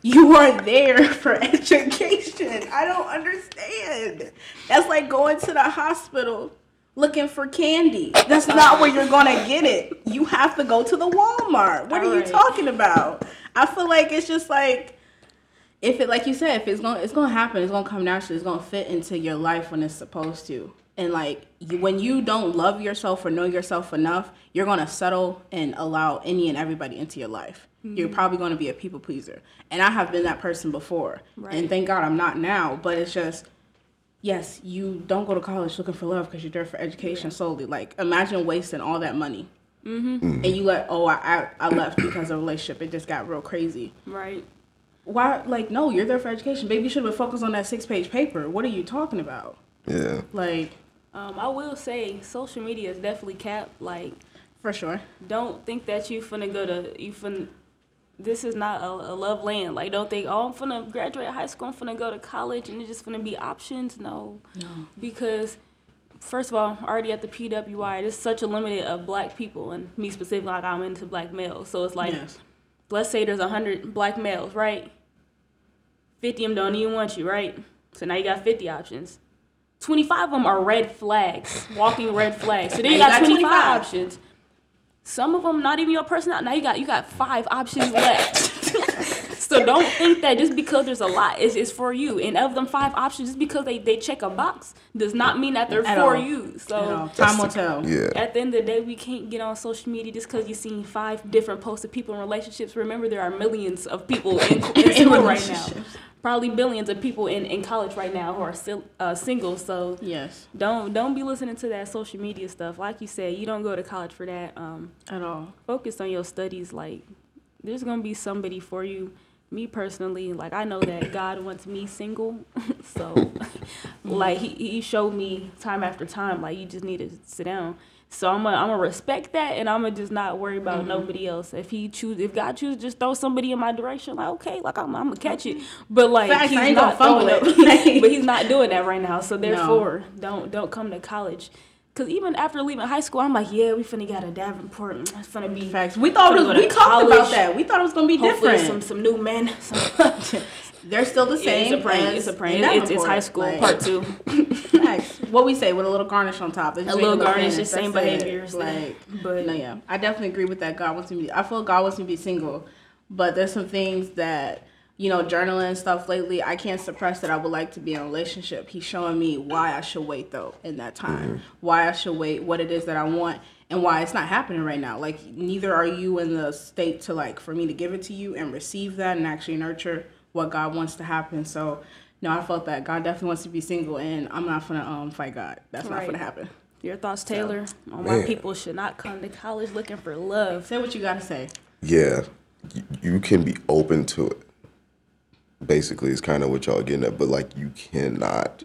you are there for education. I don't understand. That's like going to the hospital looking for candy. That's not where you're gonna get it. You have to go to the Walmart. What are you Alright. talking about? I feel like it's just like if it like you said, if it's gonna it's gonna happen, it's gonna come naturally, it's gonna fit into your life when it's supposed to. And like you, when you don't love yourself or know yourself enough, you're gonna settle and allow any and everybody into your life. You're hmm. probably gonna be a people pleaser, and I have been that person before. Right. And thank God I'm not now. But it's just yes, you don't go to college looking for love because you're there for education solely. Like imagine wasting all that money. And you let oh I, I I left because of a relationship. It just got real crazy Right. why like no you're there for education baby you should have focused on that six page paper what are you talking about Yeah. like Um, I will say social media is definitely capped. Like, for sure don't think that you're finna go to you finna this is not a, a love land. Like, don't think, oh, I'm finna graduate high school, I'm finna go to college, and it's just finna be options. No, No. because first of all, already at the PWI, there's such a limited of black people, and me specifically, like I'm into black males, so it's like, Yes. let's say there's hundred black males, right? Fifty of them don't even want you, right? So now you got fifty options. Twenty-five of them are red flags, walking red flags. So then you you got, got 25, 25. options. Some of them not even your personality. Now you got you got five options left. so don't think that just because there's a lot is is for you. And of them five options, just because they, they check a box does not mean that they're At for all. you. So time will tell. Yeah. at the end of the day, we can't get on social media just because you've seen five different posts of people in relationships. Remember, there are millions of people in, in, In school right now. Probably billions of people in, in college right now who are still uh, single. So Yes. don't don't be listening to that social media stuff. Like you said, you don't go to college for that. Um, At all. focus on your studies. Like there's gonna be somebody for you. Me personally, like I know that God wants me single, so like he, he showed me time after time, like you just need to sit down. So I'm gonna I'm gonna respect that, and I'm gonna just not worry about Mm-hmm. nobody else. If he choose, if God choose, just throw somebody in my direction. Like okay, like I'm, I'm gonna catch it. But like Facts, he's not throwing it. it. but he's not doing that right now. So therefore, don't don't come to college. Cause even after leaving high school, I'm like, yeah, we finna get a Davenport. It's finna be Facts. We thought it was, we talked about that. We thought it was gonna be hopefully different. some some new men. Some, They're still the same. it's a prank. It's a prank. It's, it's high school Like, part two. Facts. What we say with a little garnish on top. It's A little garnish, just same That's it. behaviors. Like, but no, yeah, I definitely agree with that. God wants me. To be, I feel God wants me to be single, but there's some things that you know, journaling and stuff lately. I can't suppress that I would like to be in a relationship. He's showing me why I should wait though in that time. Why I should wait. What it is that I want. And why it's not happening right now. Like neither are you in the state to like for me to give it to you and receive that and actually nurture what God wants to happen. So no, I felt that God definitely wants to be single, and I'm not gonna um fight God. That's not gonna happen. your thoughts, Taylor, on why Man. people should not come to college looking for love. Say what you gotta say. Yeah, you, you can be open to it. Basically, is kind of what y'all getting at, but like you cannot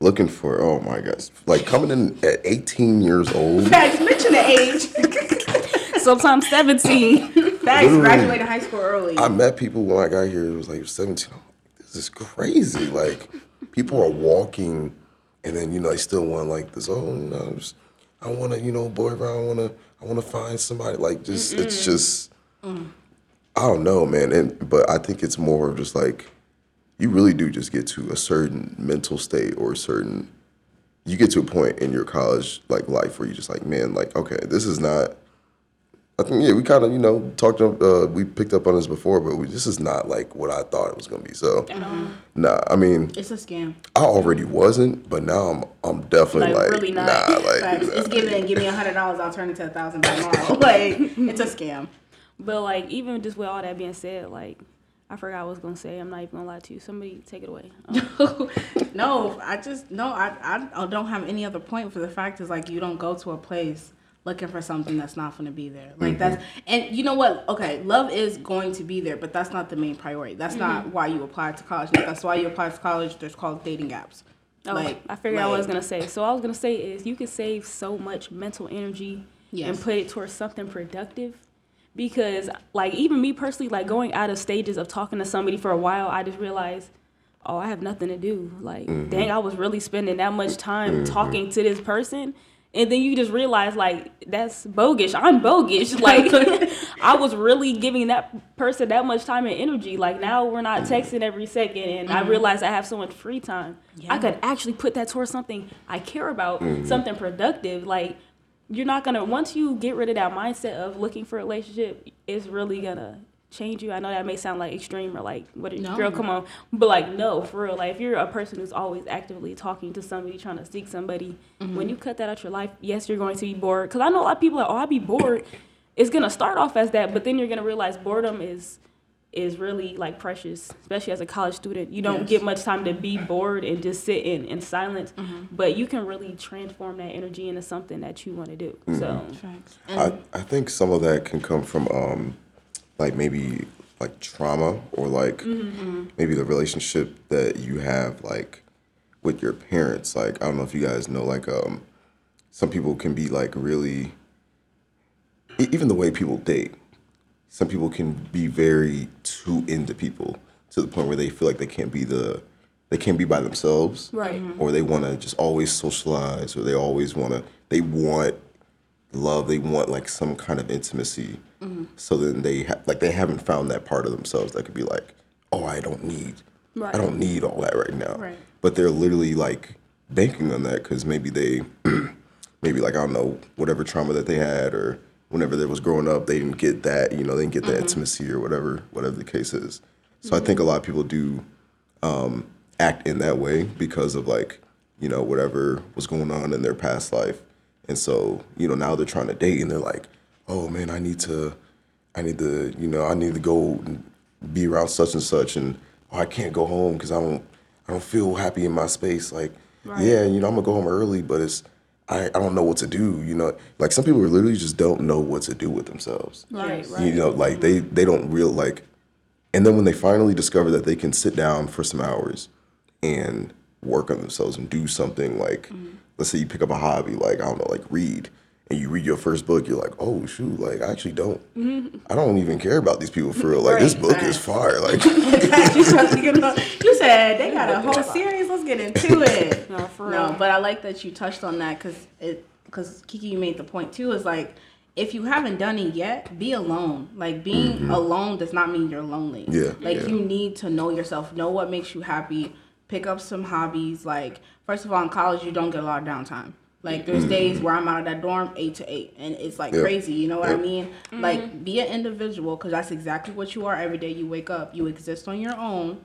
looking for. Oh my gosh, like coming in at 18 years old. Facts. Mention the age. Sometimes 17. Facts. Literally. Graduated high school early. I met people when I got here. It was like 17. Like, this is crazy. Like people are walking, and then you know they still want like this. Oh, you know, just, I want to, you know, boyfriend. I want to, I want to find somebody. Like just, it's just, mm. I don't know, man. And but I think it's more of just like, you really do just get to a certain mental state or a certain. You get to a point in your college like life where you're just like, man, like okay, this is not. I think yeah, we kind of you know talked. Uh, we picked up on this before, but we, this is not like what I thought it was gonna be. So, nah. I mean, it's a scam. I already wasn't, but now I'm I'm definitely Like, like, really not. nah. Like Facts. nah. It's giving. Give me a hundred dollars. I'll turn it to a thousand by tomorrow. like it's a scam. But like even just with all that being said, like I forgot what I was gonna say. I'm not even gonna lie to you. Somebody take it away. Um, no, I just no. I, I don't have any other point. For the fact is like you don't go to a place looking for something that's not going to be there. Like that's and you know what? Okay, love is going to be there, but that's not the main priority. That's not why you apply to college. That's why you apply to college. There's called dating apps. Oh, I figured out what I was gonna say. So all I was gonna say is you can save so much mental energy Yes. and put it towards something productive. Because like even me personally, like going out of stages of talking to somebody for a while, I just realized, oh, I have nothing to do. Like, mm-hmm. dang, I was really spending that much time mm-hmm. talking to this person. And then you just realize like that's bogus. I'm bogus. Like I was really giving that person that much time and energy. Like now we're not mm-hmm. texting every second and I realize I have so much free time. I could actually put that towards something I care about, something productive. Like you're not gonna once you get rid of that mindset of looking for a relationship, it's really gonna change you. I know that may sound like extreme or like what No. girl come on. But like no, for real. Like if you're a person who's always actively talking to somebody, trying to seek somebody, mm-hmm. when you cut that out your life, yes, you're going to be bored. Cause I know a lot of people are, oh, I'd be bored. It's gonna start off as that, but then you're gonna realize boredom is is really like precious, especially as a college student. You don't Yes. get much time to be bored and just sit in, in silence, but you can really transform that energy into something that you want to do. So, I, I think some of that can come from um like maybe like trauma or like maybe the relationship that you have like with your parents. Like I don't know if you guys know like um some people can be like really even the way people date. Some people can be very too into people to the point where they feel like they can't be the they can't be by themselves Right. Mm-hmm. or they want to just always socialize or they always want to they want love they want like some kind of intimacy mm-hmm. so then they ha- like they haven't found that part of themselves that could be like oh i don't need Right. i don't need all that right now Right. but they're literally like banking on that because maybe they maybe like i don't know whatever trauma that they had or whenever they was growing up they didn't get that you know they didn't get that intimacy or whatever whatever the case is. So i think a lot of people do um, act in that way because of like you know whatever was going on in their past life. And so you know now they're trying to date and they're like oh man i need to i need to you know i need to go and be around such and such and oh, i can't go home because i don't i don't feel happy in my space. Like yeah you know i'm gonna go home early but it's I, I don't know what to do you know like some people literally just don't know what to do with themselves Right. Right. you know like they they don't real like and then when they finally discover that they can sit down for some hours and work on themselves and do something like mm-hmm. let's say you pick up a hobby like i don't know like read and you read your first book you're like oh shoot like i actually don't mm-hmm. i don't even care about these people for real like this Right. book is fire like you said they got a whole series. Let's get into it. No, for no, real. but I like that you touched on that because it because Kiki, you made the point too. Is like if you haven't done it yet, be alone. Like being mm-hmm. alone does not mean you're lonely. Yeah, Like yeah. you need to know yourself, know what makes you happy. Pick up some hobbies. Like first of all, in college, you don't get a lot of downtime. Like there's mm-hmm. days where I'm out of that dorm eight to eight, and it's like Yeah. crazy. You know what I Yeah. mean? Like mm-hmm. be an individual because that's exactly what you are every day. You wake up, you exist on your own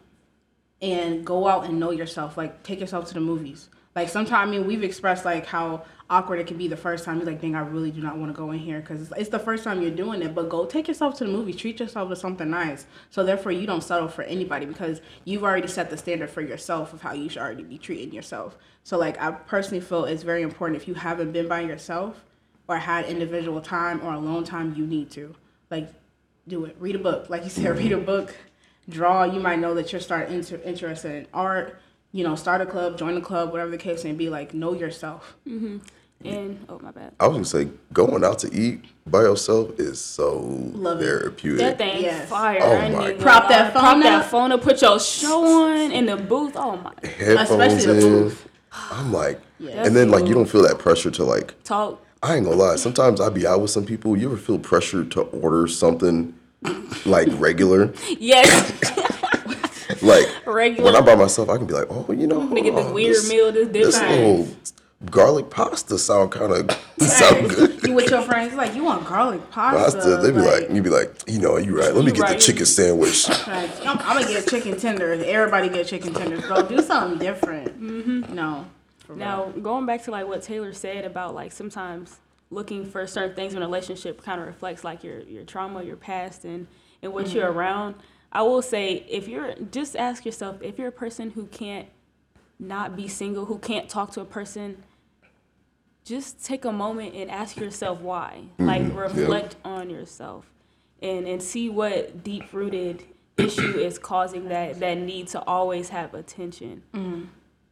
and go out and know yourself. Like take yourself to the movies. Like sometimes, I mean, we've expressed like how awkward it can be the first time. You're like, dang, I really do not want to go in here because it's, it's the first time you're doing it. But go take yourself to the movies. Treat yourself to something nice. So therefore, you don't settle for anybody because you've already set the standard for yourself of how you should already be treating yourself. So like, I personally feel it's very important if you haven't been by yourself or had individual time or alone time, you need to like do it. Read a book, like you said, read a book. Draw. You might know that you're starting inter- interested in art. You know, start a club, join a club, whatever the case may be. Like, know yourself. Mm-hmm. And oh my bad. i was gonna say going out to eat by yourself is so Love it. therapeutic That thing Yes. fire. Oh I my even Prop that phone Prop up. that phone up. Put your show on in the booth. Oh my. headphones Especially the in booth. i'm like Yeah. and then like you don't feel that pressure to like Talk. I ain't gonna lie. Sometimes I be out with some people. You ever feel pressure to order something like regular? Yes. Like Regular. when I'm by myself, I can be like, oh, you know, Gonna get this oh, weird meal, this This different. little garlic pasta sound kind of sound good. you with your friends, like, you want garlic pasta. Pasta. They be like, you be like, you know, you right. Let me get right. the chicken sandwich. Like, I'm, I'm gonna get chicken tenders. Everybody get chicken tenders. Go do something different. Mm-hmm. No. Now, going back to like what Taylor said about like sometimes looking for certain things in a relationship kind of reflects like your your trauma, your past, and and what you're mm-hmm. around. I will say if you're just ask yourself if you're a person who can't not be single, who can't talk to a person. Just take a moment and ask yourself why. Mm-hmm. Like reflect on yourself, and and see what deep rooted issue is causing that that need to always have attention. Mm-hmm.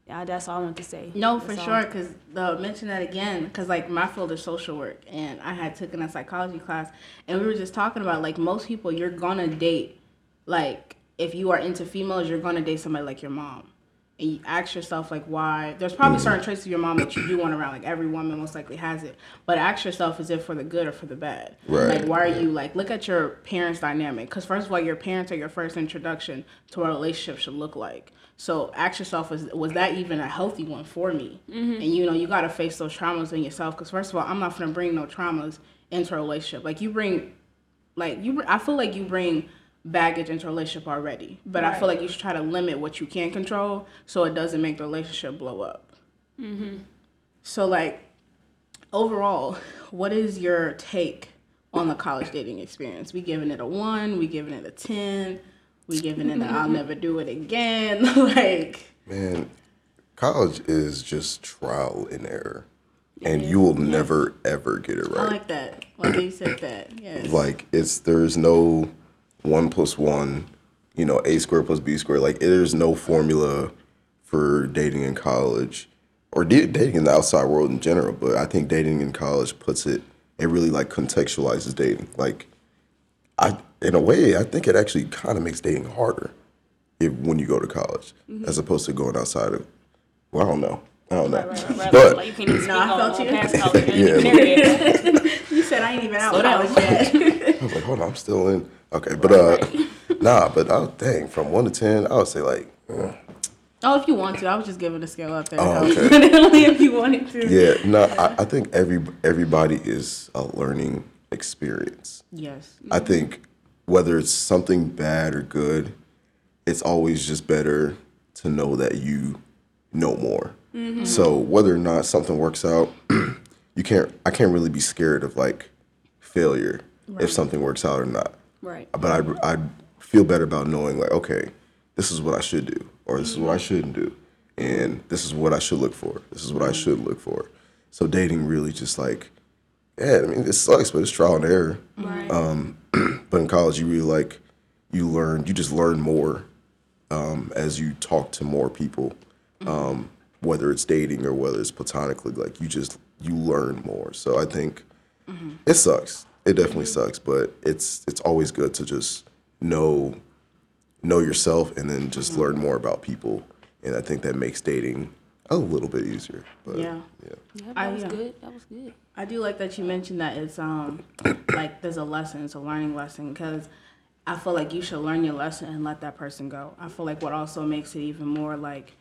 Yeah, that's all I want to say. No, for all. sure. Because the mention that again, because like my field is social work, and I had taken a psychology class, and we were just talking about like most people you're gonna date, like if you are into females, you're gonna date somebody like your mom, and you ask yourself like why. There's probably mm-hmm. certain traits of your mom that you do want around. Like every woman most likely has it, but ask yourself is it for the good or for the bad? Right, Like why are you like look at your parents' dynamic? Because first of all, your parents are your first introduction to what a relationship should look like. So ask yourself, was was that even a healthy one for me? Mm-hmm. And you know, you got to face those traumas in yourself. Because first of all, I'm not gonna bring no traumas into a relationship. Like you bring, like you, I feel like you bring baggage into a relationship already. But I feel like you should try to limit what you can control, so it doesn't make the relationship blow up. Mm-hmm. So like, overall, what is your take on the college dating experience? We giving it a one. We giving it a ten. We giving it a I'll mm-hmm. never do it again. like, Man, college is just trial and error, and you will never ever get it right. I like that. Like you said that. Yes. Like it's there's no one plus one, you know, a squared plus b squared. Like there's no formula for dating in college or da- dating in the outside world in general. But I think dating in college puts it. It really like contextualizes dating. Like I in a way I think it actually kind of makes dating harder if when you go to college as opposed to going outside of. Well, I don't know. I don't know. Right, right, right. But like you can't even speak No, I felt you. past. You Yeah. ain't even there yet. You said I ain't even out Slow down. college yet. I was like, hold on, I'm still in. Okay, but uh, nah, but I dang from one to ten, I would say like, uh, oh, if you want to, I was just giving a scale up there. Oh, okay. Only if you wanted to. yeah, no, I, I think every everybody is a learning experience. Yes. I think whether it's something bad or good, it's always just better to know that you know more. Mm-hmm. So whether or not something works out, you can't. I can't really be scared of like failure if something works out or not. Right. But I I feel better about knowing like okay, this is what I should do or this is what I mm-hmm. shouldn't do, and this is what I should look for. This is what I mm-hmm. should look for. So dating really just like, yeah, I mean it sucks, but it's trial and error. Right. Um, But in college, you really like you learn. You just learn more um, as you talk to more people, um, whether it's dating or whether it's platonically. Like you just you learn more. So I think it sucks. It definitely sucks, but it's it's always good to just know know yourself and then just learn more about people. And I think that makes dating a little bit easier. But Yeah. yeah. yeah, that I- was yeah. good. That was good. I do like that you mentioned that it's um like there's a lesson, it's a learning lesson because I feel like you should learn your lesson and let that person go. I feel like what also makes it even more like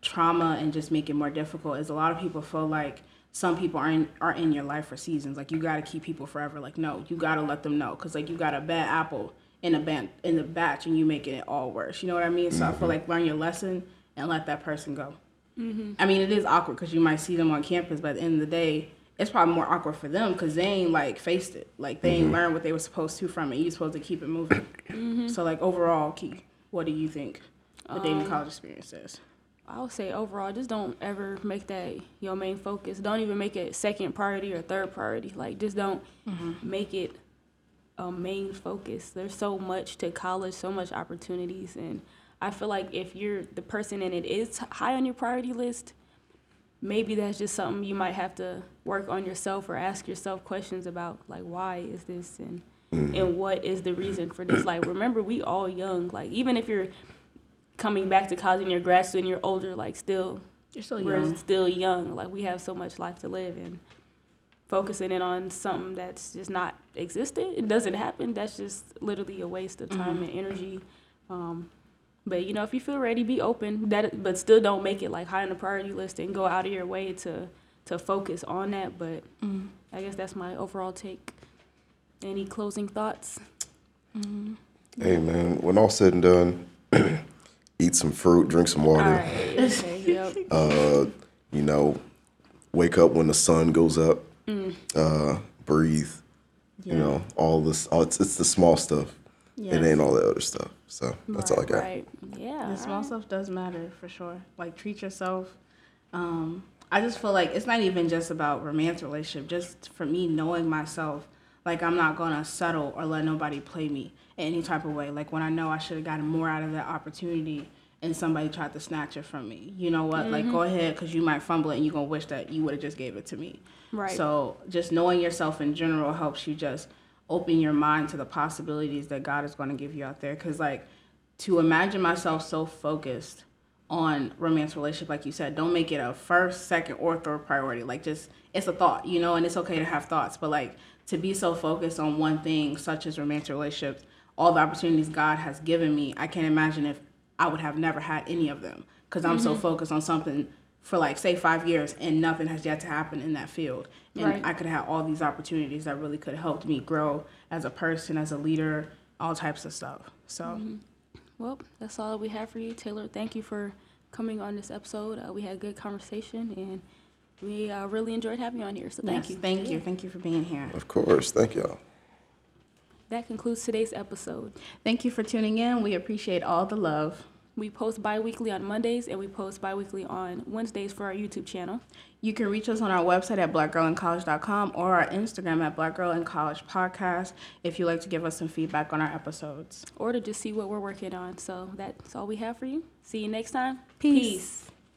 trauma and just make it more difficult is a lot of people feel like some people aren't are in your life for seasons. Like you got to keep people forever. Like no, you got to let them know because like you got a bad apple in a ban- in the batch and you making it all worse. You know what I mean? So I feel like learn your lesson and let that person go. I mean, it is awkward because you might see them on campus, but at the end of the day, it's probably more awkward for them because they ain't like faced it. Like they ain't mm-hmm. learned what they were supposed to from it. You're supposed to keep it moving. Mm-hmm. So like overall, Key, what do you think the dating um, college experience is? I would say overall, just don't ever make that your main focus. Don't even make it second priority or third priority. Like, just don't mm-hmm. make it a main focus. There's so much to college, so much opportunities, and I feel like if you're the person and it is high on your priority list, maybe that's just something you might have to work on yourself or ask yourself questions about, like why is this and and what is the reason for this. Like, remember, we all young. Like, even if you're coming back to college and you're grad student, you're older, like still You're still we're young. still young. Like we have so much life to live and focusing in on something that's just not existent, it doesn't happen, that's just literally a waste of time and energy. Um, but you know, if you feel ready, be open. That but still don't make it like high on the priority list and go out of your way to to focus on that. But I guess that's my overall take. Any closing thoughts? Hey man, when all said and done, eat some fruit, drink some water. All right. Okay. Yep. uh, you know, wake up when the sun goes up, uh, breathe, you know, all this, all, it's, it's the small stuff. It ain't all the other stuff. So that's all I got. Right. Yeah. The small alright. stuff does matter for sure. Like treat yourself. Um, I just feel like it's not even just about romance relationship. Just for me knowing myself, like I'm not gonna settle or let nobody play me in any type of way. Like when I know I should have gotten more out of that opportunity and somebody tried to snatch it from me. You know what? Like go mm-hmm. ahead because you might fumble it and you're gonna wish that you would have just gave it to me. Right. So just knowing yourself in general helps you just open your mind to the possibilities that God is to give you out there. Because like to imagine myself so focused on romance relationship, like you said, don't make it a first, second, or third priority. Like just it's a thought, you know, and it's okay to have thoughts, but like to be so focused on one thing, such as romance relationships, all the opportunities God has given me, I can't imagine if I would have never had any of them. Because I'm so mm-hmm. focused on something for like say five years and nothing has yet to happen in that field. And Right. i could have all these opportunities that really could have helped me grow as a person as a leader all types of stuff. So mm-hmm. Well, that's all we have for you, Taylor. Thank you for coming on this episode. Uh, we had a good conversation, and we uh, really enjoyed having you on here. So thank yes, you. thank you thank you for being here Of course. Thank y'all. That concludes today's episode. thank you for tuning in we appreciate all the love We post bi-weekly on Mondays, and we post bi-weekly on Wednesdays for our YouTube channel. you can reach us on our website at blackgirlincollege.com or our instagram at blackgirlincollege podcast if you'd like to give us some feedback on our episodes or to just see what we're working on. So that's all we have for you. See you next time. Peace.